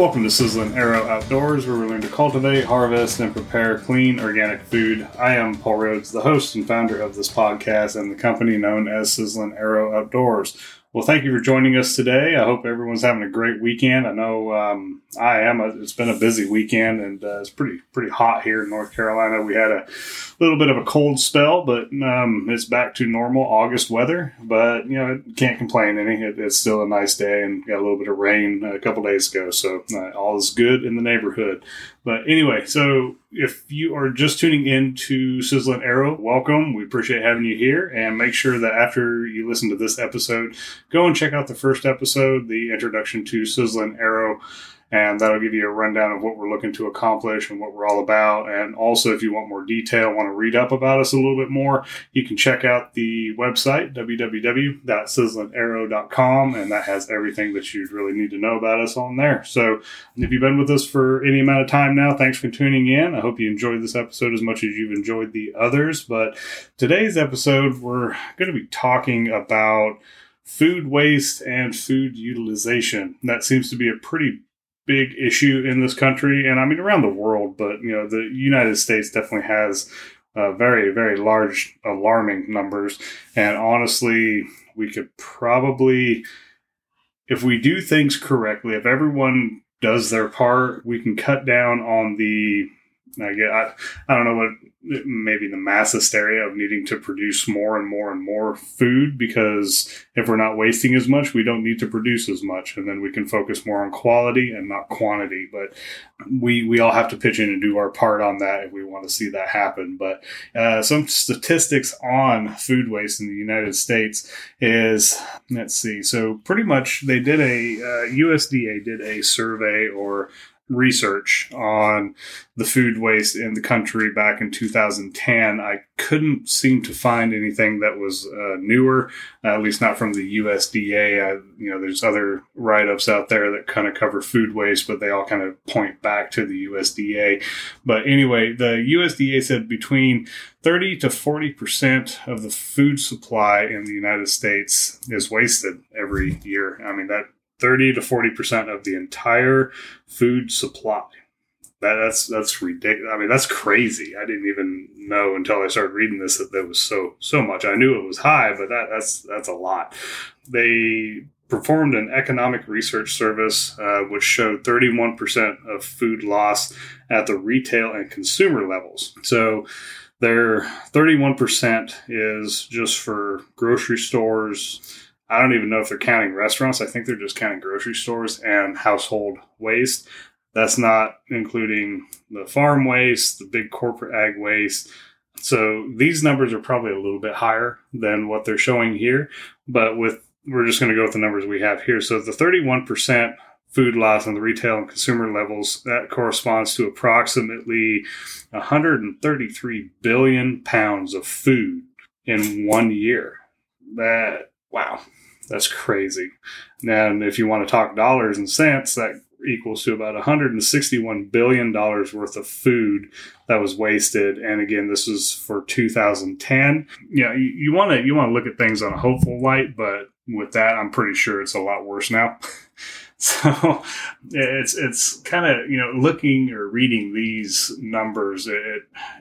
Welcome to Sizzling Arrow Outdoors, where we learn to cultivate, harvest, and prepare clean, organic food. I am Paul Rhodes, the host and founder of this podcast and the company known as Sizzling Arrow Outdoors. Well, thank you for joining us today. I hope everyone's having a great weekend. I know um, I am. It's been a busy weekend, and uh, it's pretty pretty hot here in North Carolina. We had a little bit of a cold spell, but um, it's back to normal August weather. But you know, can't complain any. It, it's still a nice day, and got a little bit of rain a couple days ago, so uh, all is good in the neighborhood. But anyway, so if you are just tuning in to Sizzling Arrow, welcome. We appreciate having you here. And make sure that after you listen to this episode, go and check out the first episode, the introduction to Sizzling Arrow and that'll give you a rundown of what we're looking to accomplish and what we're all about. And also, if you want more detail, want to read up about us a little bit more, you can check out the website, www.sizzlingarrow.com, and that has everything that you'd really need to know about us on there. So, if you've been with us for any amount of time now, thanks for tuning in. I hope you enjoyed this episode as much as you've enjoyed the others. But today's episode, we're going to be talking about food waste and food utilization. That seems to be a pretty big issue in this country, and I mean around the world. But you know, the United States definitely has uh, very, very large, alarming numbers. And honestly, we could probably, if we do things correctly, if everyone does their part, we can cut down on the I get I, I don't know what maybe the mass hysteria of needing to produce more and more and more food because if we're not wasting as much, we don't need to produce as much, and then we can focus more on quality and not quantity. But we we all have to pitch in and do our part on that if we want to see that happen. But uh, some statistics on food waste in the United States is let's see. So pretty much they did a uh, USDA did a survey or research on the food waste in the country back in 2010, I couldn't seem to find anything that was uh, newer, uh, at least not from the USDA. I, you know, there's other write-ups out there that kind of cover food waste, but they all kind of point back to the USDA. But anyway, the USDA said between 30 to 40 percent of the food supply in the United States is wasted every year. I mean that 30 to 40% of the entire food supply. That, that's that's ridiculous. I mean, that's crazy. I didn't even know until I started reading this that there was so so much. I knew it was high, but that that's that's a lot. They performed an economic research service uh, which showed 31% of food loss at the retail and consumer levels. So their 31% is just for grocery stores, I don't even know if they're counting restaurants. I think they're just counting grocery stores and household waste. That's not including the farm waste, the big corporate ag waste. So these numbers are probably a little bit higher than what they're showing here. But with we're just going to go with the numbers we have here. So the 31% food loss on the retail and consumer levels, that corresponds to approximately 133 billion pounds of food in one year. That wow, that's crazy. And if you want to talk dollars and cents, that equals to about 161 billion dollars worth of food that was wasted. And again this is for 2010 yeah you, you want to you want to look at things on a hopeful light but with that i'm pretty sure it's a lot worse now So it's it's kind of you know looking or reading these numbers. It,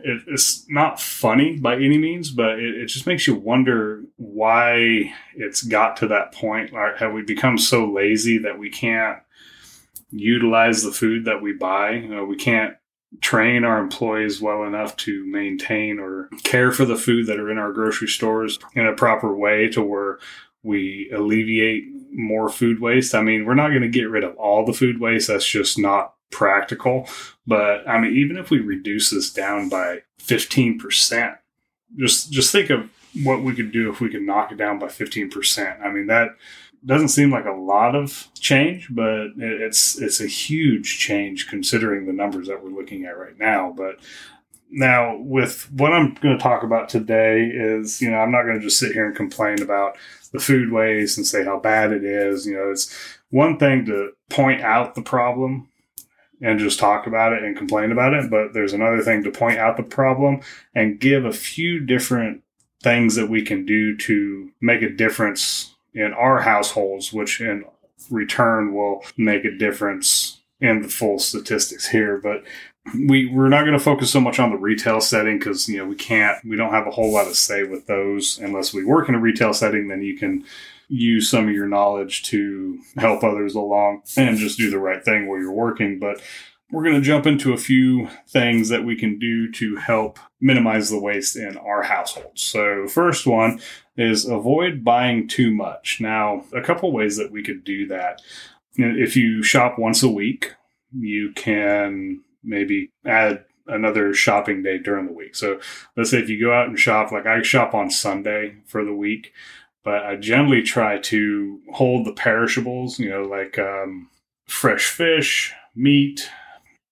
it it's not funny by any means, but it, it, just makes you wonder why it's got to that point. Like, have we become so lazy that we can't utilize the food that we buy? You know, we can't train our employees well enough to maintain or care for the food that are in our grocery stores in a proper way to where we alleviate more food waste. I mean, we're not going to get rid of all the food waste. That's just not practical. But I mean, even if we reduce this down by 15%, just just think of what we could do if we could knock it down by 15%. I mean, that doesn't seem like a lot of change, but it's it's a huge change considering the numbers that we're looking at right now. But now with what I'm going to talk about today is, you know, I'm not going to just sit here and complain about the food waste and say how bad it is. You know, it's one thing to point out the problem and just talk about it and complain about it, but there's another thing to point out the problem and give a few different things that we can do to make a difference in our households, which in return will make a difference in the full statistics here, but we we're not going to focus so much on the retail setting because you know we can't we don't have a whole lot of say with those unless we work in a retail setting. Then you can use some of your knowledge to help others along and just do the right thing where you're working. But we're going to jump into a few things that we can do to help minimize the waste in our households. So, first one is avoid buying too much. Now, a couple ways that we could do that. If you shop once a week, you can maybe add another shopping day during the week. So, let's say if you go out and shop, like I shop on Sunday for the week, but I generally try to hold the perishables, you know, like um, fresh fish, meat,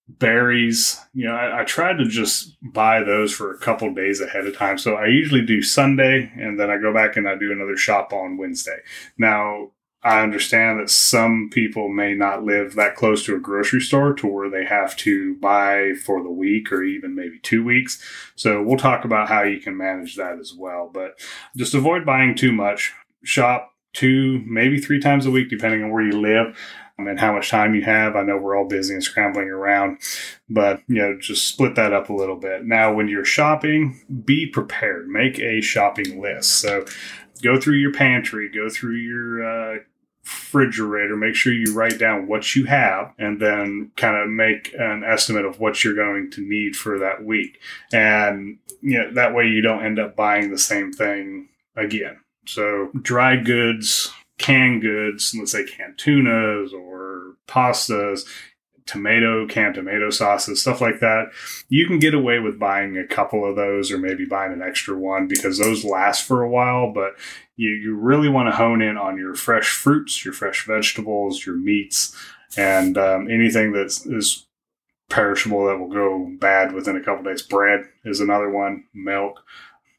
berries. You know, I, I try to just buy those for a couple days ahead of time. So I usually do Sunday and then I go back and I do another shop on Wednesday. Now, I understand that some people may not live that close to a grocery store to where they have to buy for the week or even maybe two weeks. So we'll talk about how you can manage that as well. But just avoid buying too much. Shop two, maybe three times a week, depending on where you live and how much time you have. I know we're all busy and scrambling around, but you know, just split that up a little bit. Now, when you're shopping, be prepared. Make a shopping list. So, go through your pantry, go through your uh, refrigerator, make sure you write down what you have, and then kind of make an estimate of what you're going to need for that week. And you know, that way you don't end up buying the same thing again. So, dry goods, canned goods, let's say canned tunas or pastas, tomato, canned tomato sauces, stuff like that. You can get away with buying a couple of those or maybe buying an extra one because those last for a while, but you, you really want to hone in on your fresh fruits, your fresh vegetables, your meats, and um, anything that is perishable that will go bad within a couple days. Bread is another one, milk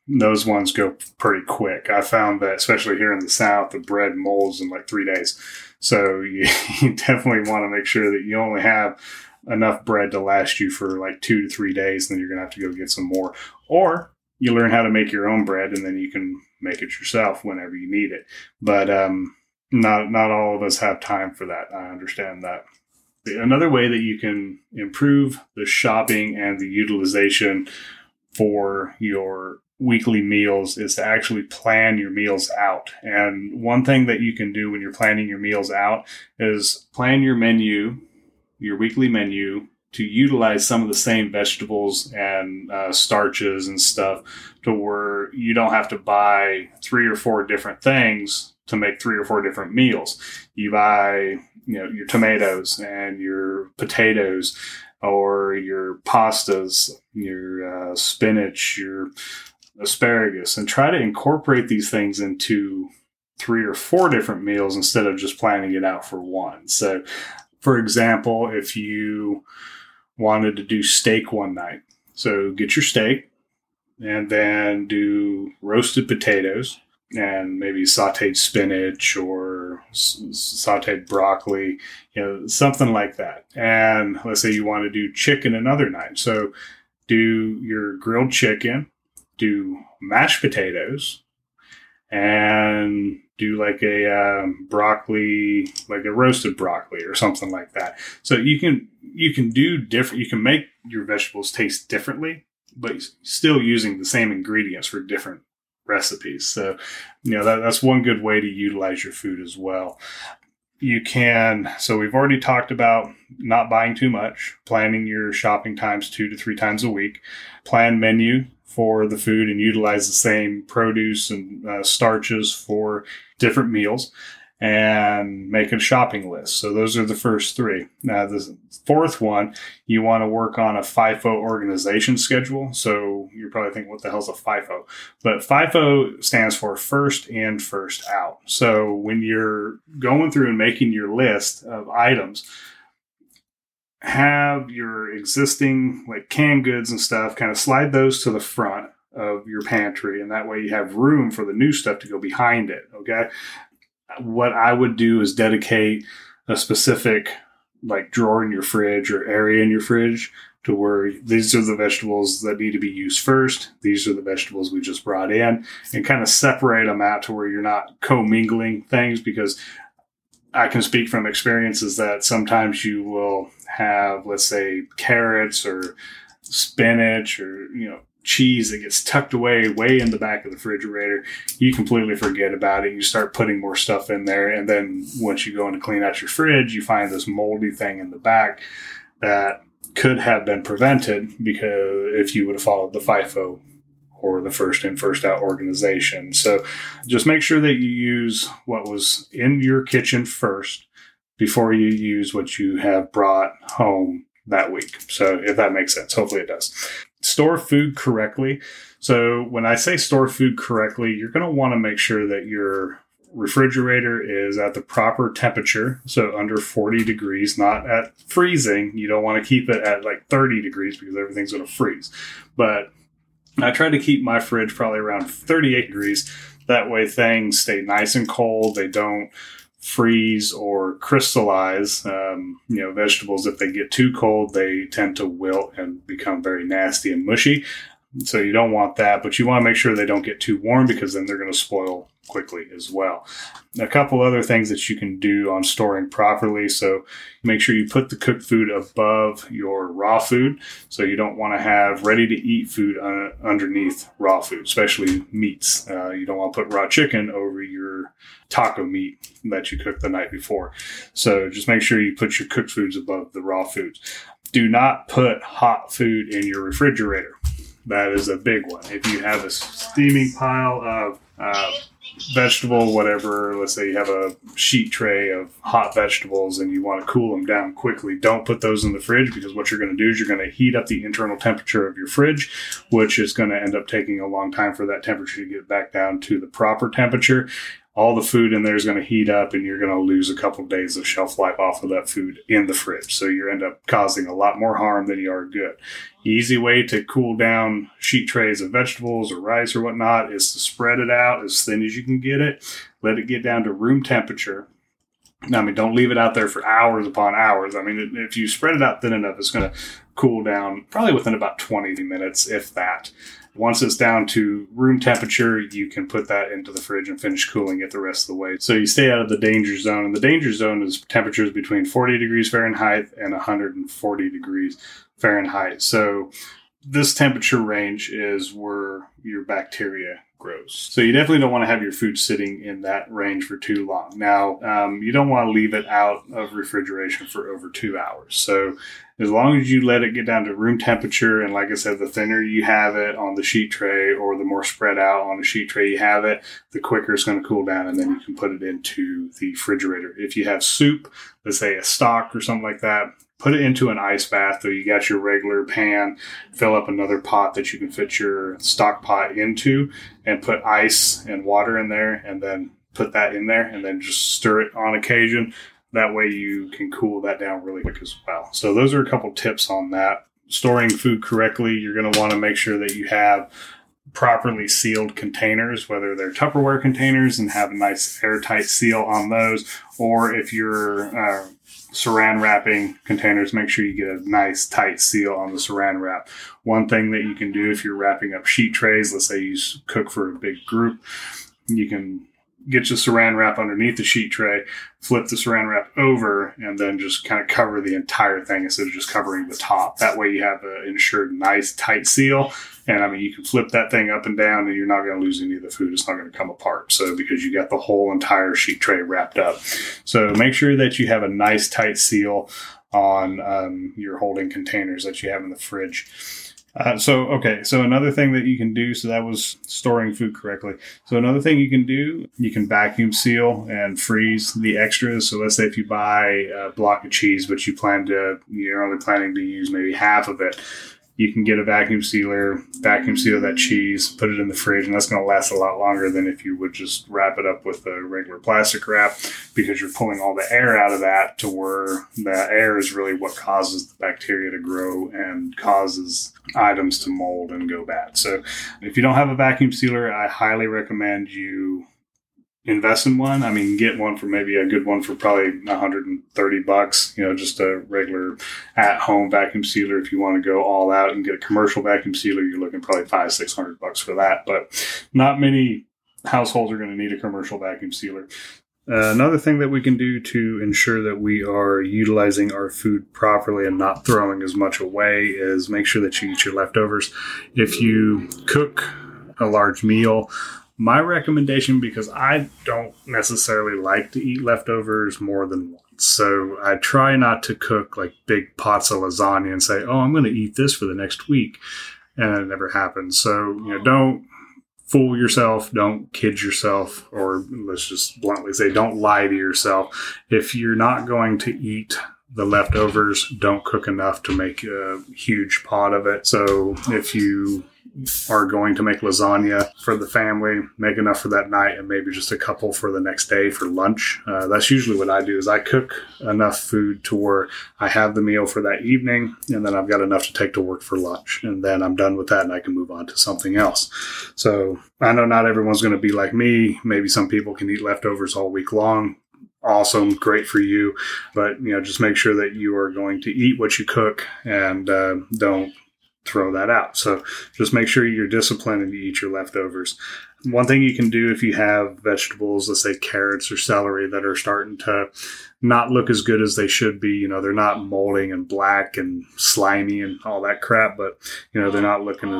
those ones go pretty quick. I found that, especially here in the South, the bread molds in like three days. So you, you definitely want to make sure that you only have enough bread to last you for like two to three days. and Then you're going to have to go get some more. Or you learn how to make your own bread and then you can make it yourself whenever you need it. But um, not, not all of us have time for that. I understand that. Another way that you can improve the shopping and the utilization for your weekly meals is to actually plan your meals out. And one thing that you can do when you're planning your meals out is plan your menu, your weekly menu, to utilize some of the same vegetables and uh, starches and stuff to where you don't have to buy three or four different things to make three or four different meals. You buy, you know, your tomatoes and your potatoes or your pastas, your uh, spinach, your asparagus and try to incorporate these things into three or four different meals instead of just planning it out for one. So, for example, if you wanted to do steak one night, so get your steak and then do roasted potatoes and maybe sauteed spinach or sauteed broccoli, you know, something like that. And let's say you want to do chicken another night. So do your grilled chicken do mashed potatoes and do like a um, broccoli, like a roasted broccoli or something like that. So you can you can do different. You can make your vegetables taste differently, but still using the same ingredients for different recipes. So you know that, that's one good way to utilize your food as well. You can. So we've already talked about not buying too much, planning your shopping times two to three times a week, plan menu for the food and utilize the same produce and uh, starches for different meals and make a shopping list. So those are the first three. Now the fourth one, you want to work on a FIFO organization schedule. So you're probably thinking, what the hell's a FIFO? But FIFO stands for first in, first out. So when you're going through and making your list of items, have your existing like canned goods and stuff kind of slide those to the front of your pantry and that way you have room for the new stuff to go behind it okay? What i would do is dedicate a specific like drawer in your fridge or area in your fridge to where these are the vegetables that need to be used first these are the vegetables we just brought in and kind of separate them out to where you're not commingling things because I can speak from experiences that sometimes you will have, let's say, carrots or spinach or, you know, cheese that gets tucked away way in the back of the refrigerator. You completely forget about it. You start putting more stuff in there. And then once you go in to clean out your fridge, you find this moldy thing in the back that could have been prevented because if you would have followed the FIFO or the first in, first out organization. So just make sure that you use what was in your kitchen first before you use what you have brought home that week. So if that makes sense, hopefully it does. Store food correctly. So when I say store food correctly, you're going to want to make sure that your refrigerator is at the proper temperature, so under 40 degrees, not at freezing. You don't want to keep it at like 30 degrees because everything's going to freeze. But I try to keep my fridge probably around 38 degrees. That way things stay nice and cold. They don't freeze or crystallize. Um, you know, vegetables, if they get too cold, they tend to wilt and become very nasty and mushy. So you don't want that, but you want to make sure they don't get too warm because then they're going to spoil quickly as well. A couple other things that you can do on storing properly. So make sure you put the cooked food above your raw food. So you don't want to have ready to eat food un- underneath raw food, especially meats. Uh, you don't want to put raw chicken over your taco meat that you cooked the night before. So just make sure you put your cooked foods above the raw foods. Do not put hot food in your refrigerator that is a big one. If you have a steaming pile of uh, vegetable, whatever, let's say you have a sheet tray of hot vegetables and you want to cool them down quickly, don't put those in the fridge because what you're going to do is you're going to heat up the internal temperature of your fridge, which is going to end up taking a long time for that temperature to get back down to the proper temperature all the food in there is going to heat up and you're going to lose a couple of days of shelf life off of that food in the fridge. So you end up causing a lot more harm than you are good. Easy way to cool down sheet trays of vegetables or rice or whatnot is to spread it out as thin as you can get it. Let it get down to room temperature. Now, I mean, don't leave it out there for hours upon hours. I mean, if you spread it out thin enough, it's going to cool down probably within about 20 minutes, if that. Once it's down to room temperature, you can put that into the fridge and finish cooling it the rest of the way. So you stay out of the danger zone. And the danger zone is temperatures between 40 degrees Fahrenheit and 140 degrees Fahrenheit. So this temperature range is where your bacteria grows. So you definitely don't want to have your food sitting in that range for too long. Now, um, you don't want to leave it out of refrigeration for over two hours. So as long as you let it get down to room temperature, and like I said, the thinner you have it on the sheet tray or the more spread out on the sheet tray you have it, the quicker it's going to cool down, and then you can put it into the refrigerator. If you have soup, let's say a stock or something like that, put it into an ice bath or you got your regular pan fill up another pot that you can fit your stock pot into and put ice and water in there and then put that in there and then just stir it on occasion. That way you can cool that down really quick as well. So those are a couple tips on that. Storing food correctly you're going to want to make sure that you have properly sealed containers, whether they're Tupperware containers and have a nice airtight seal on those, or if you're uh, saran wrapping containers, make sure you get a nice tight seal on the saran wrap. One thing that you can do if you're wrapping up sheet trays, let's say you cook for a big group, you can get your saran wrap underneath the sheet tray, flip the saran wrap over, and then just kind of cover the entire thing instead of just covering the top. That way you have an ensured nice tight seal. And I mean, you can flip that thing up and down and you're not going to lose any of the food. It's not going to come apart. So because you got the whole entire sheet tray wrapped up. So make sure that you have a nice tight seal on um, your holding containers that you have in the fridge. Uh, so okay, so another thing that you can do, so that was storing food correctly. So another thing you can do, you can vacuum seal and freeze the extras. So let's say if you buy a block of cheese, but you plan to, you're only planning to use maybe half of it you can get a vacuum sealer, vacuum seal that cheese, put it in the fridge, and that's going to last a lot longer than if you would just wrap it up with a regular plastic wrap because you're pulling all the air out of that to where the air is really what causes the bacteria to grow and causes items to mold and go bad. So if you don't have a vacuum sealer, I highly recommend you invest in one. I mean, get one for maybe a good one for probably 130 bucks, you know, just a regular at home vacuum sealer. If you want to go all out and get a commercial vacuum sealer, you're looking probably five, 600 bucks for that. But not many households are going to need a commercial vacuum sealer. Uh, another thing that we can do to ensure that we are utilizing our food properly and not throwing as much away is make sure that you eat your leftovers. If you cook a large meal, my recommendation, because I don't necessarily like to eat leftovers more than once. So I try not to cook like big pots of lasagna and say, oh, I'm going to eat this for the next week. And it never happens. So, you know, don't fool yourself, don't kid yourself, or let's just bluntly say, don't lie to yourself. If you're not going to eat the leftovers, don't cook enough to make a huge pot of it. So if you are going to make lasagna for the family, make enough for that night, and maybe just a couple for the next day for lunch. Uh, that's usually what I do. Is I cook enough food to where I have the meal for that evening, and then I've got enough to take to work for lunch, and then I'm done with that, and I can move on to something else. So I know not everyone's going to be like me. Maybe some people can eat leftovers all week long awesome, great for you. But you know, just make sure that you are going to eat what you cook and uh, don't throw that out. So just make sure you're disciplined and you eat your leftovers. One thing you can do if you have vegetables, let's say carrots or celery, that are starting to not look as good as they should be, you know, they're not molding and black and slimy and all that crap, but, you know, they're not looking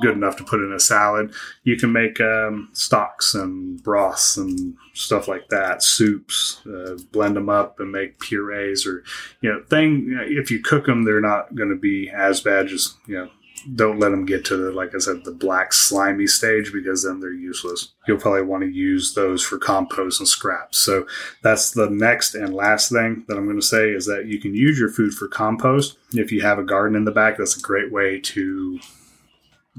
good enough to put in a salad. You can make um, stocks and broths and stuff like that, soups, uh, blend them up and make purees or, you know, thing. If you cook them, they're not going to be as bad. as, you know, don't let them get to the like I said the black slimy stage because then they're useless. You'll probably want to use those for compost and scraps. So that's the next and last thing that I'm going to say is that you can use your food for compost if you have a garden in the back. That's a great way to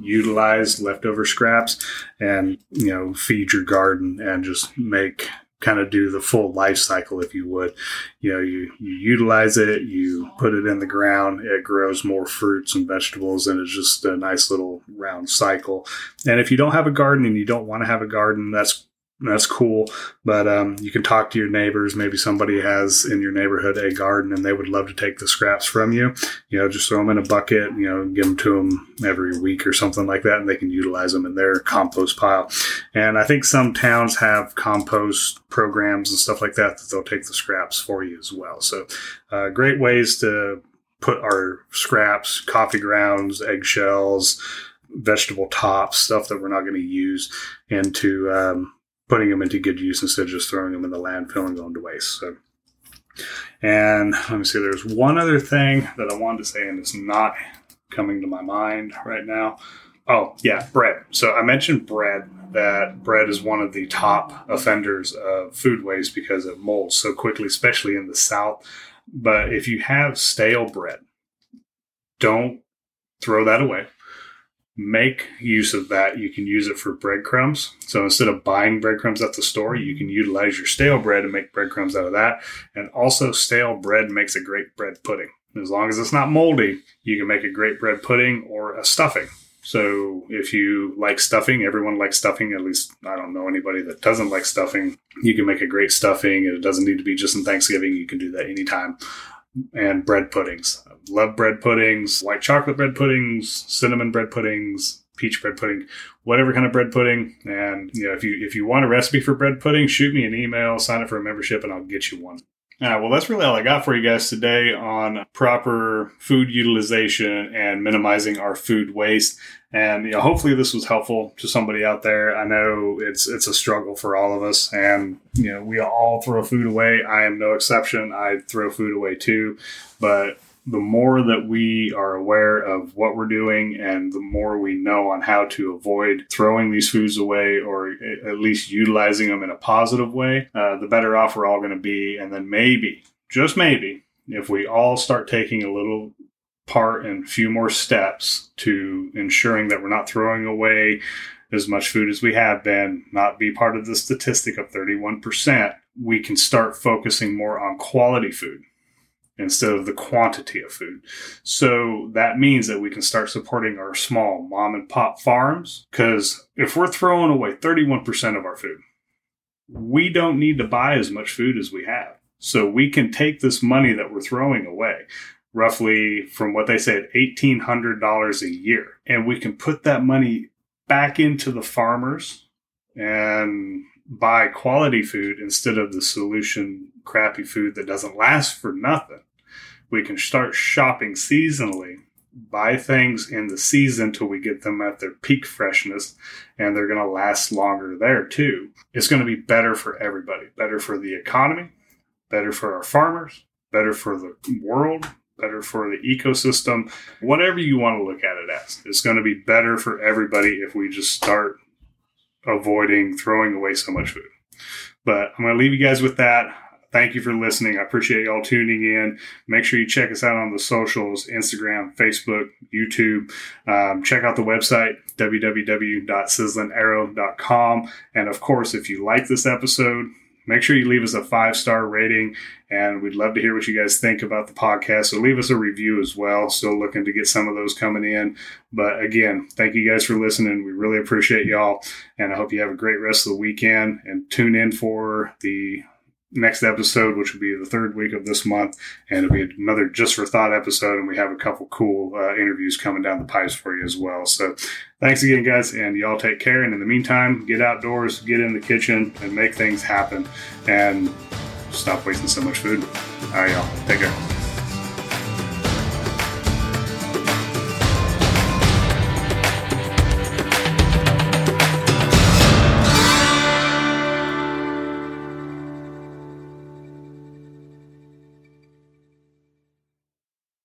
utilize leftover scraps and you know feed your garden and just make kind of do the full life cycle, if you would. You know, you, you utilize it, you put it in the ground, it grows more fruits and vegetables, and it's just a nice little round cycle. And if you don't have a garden and you don't want to have a garden, that's that's cool. But um, you can talk to your neighbors. Maybe somebody has in your neighborhood a garden and they would love to take the scraps from you. You know, just throw them in a bucket, you know, give them to them every week or something like that, and they can utilize them in their compost pile. And I think some towns have compost programs and stuff like that that they'll take the scraps for you as well. So, uh, great ways to put our scraps, coffee grounds, eggshells, vegetable tops, stuff that we're not going to use into um, putting them into good use instead of just throwing them in the landfill and going to waste. So, and let me see, there's one other thing that I wanted to say, and it's not coming to my mind right now. Oh, yeah, bread. So I mentioned bread, that bread is one of the top offenders of food waste because it molds so quickly, especially in the South. But if you have stale bread, don't throw that away make use of that. You can use it for breadcrumbs. So instead of buying breadcrumbs at the store, you can utilize your stale bread and make breadcrumbs out of that. And also, stale bread makes a great bread pudding. As long as it's not moldy, you can make a great bread pudding or a stuffing. So if you like stuffing, everyone likes stuffing. At least I don't know anybody that doesn't like stuffing. You can make a great stuffing. It doesn't need to be just in Thanksgiving. You can do that anytime and bread puddings. love bread puddings, white chocolate bread puddings, cinnamon bread puddings, peach bread pudding, whatever kind of bread pudding. And you know, if you if you want a recipe for bread pudding, shoot me an email, sign up for a membership, and I'll get you one. All right, well, that's really all I got for you guys today on proper food utilization and minimizing our food waste. And you know, hopefully this was helpful to somebody out there. I know it's it's a struggle for all of us, and you know we all throw food away. I am no exception. I throw food away too, but the more that we are aware of what we're doing and the more we know on how to avoid throwing these foods away or at least utilizing them in a positive way, uh, the better off we're all going to be. And then maybe, just maybe, if we all start taking a little part and a few more steps to ensuring that we're not throwing away as much food as we have been, not be part of the statistic of 31%, we can start focusing more on quality food instead of the quantity of food. So that means that we can start supporting our small mom and pop farms because if we're throwing away 31% of our food, we don't need to buy as much food as we have. So we can take this money that we're throwing away roughly from what they said $1800 a year and we can put that money back into the farmers and buy quality food instead of the solution crappy food that doesn't last for nothing. We can start shopping seasonally, buy things in the season till we get them at their peak freshness, and they're going to last longer there too. It's going to be better for everybody, better for the economy, better for our farmers, better for the world, better for the ecosystem, whatever you want to look at it as. It's going to be better for everybody if we just start avoiding throwing away so much food. But I'm going to leave you guys with that. Thank you for listening. I appreciate y'all tuning in. Make sure you check us out on the socials Instagram, Facebook, YouTube. Um, check out the website, www.sizzlingarrow.com. And of course, if you like this episode, make sure you leave us a five star rating. And we'd love to hear what you guys think about the podcast. So leave us a review as well. Still looking to get some of those coming in. But again, thank you guys for listening. We really appreciate y'all. And I hope you have a great rest of the weekend and tune in for the next episode, which will be the third week of this month, and it'll be another just for thought episode. And we have a couple cool uh, interviews coming down the pipes for you as well. So, thanks again, guys, and y'all take care. And in the meantime, get outdoors, get in the kitchen, and make things happen, and stop wasting so much food. All right, y'all, take care.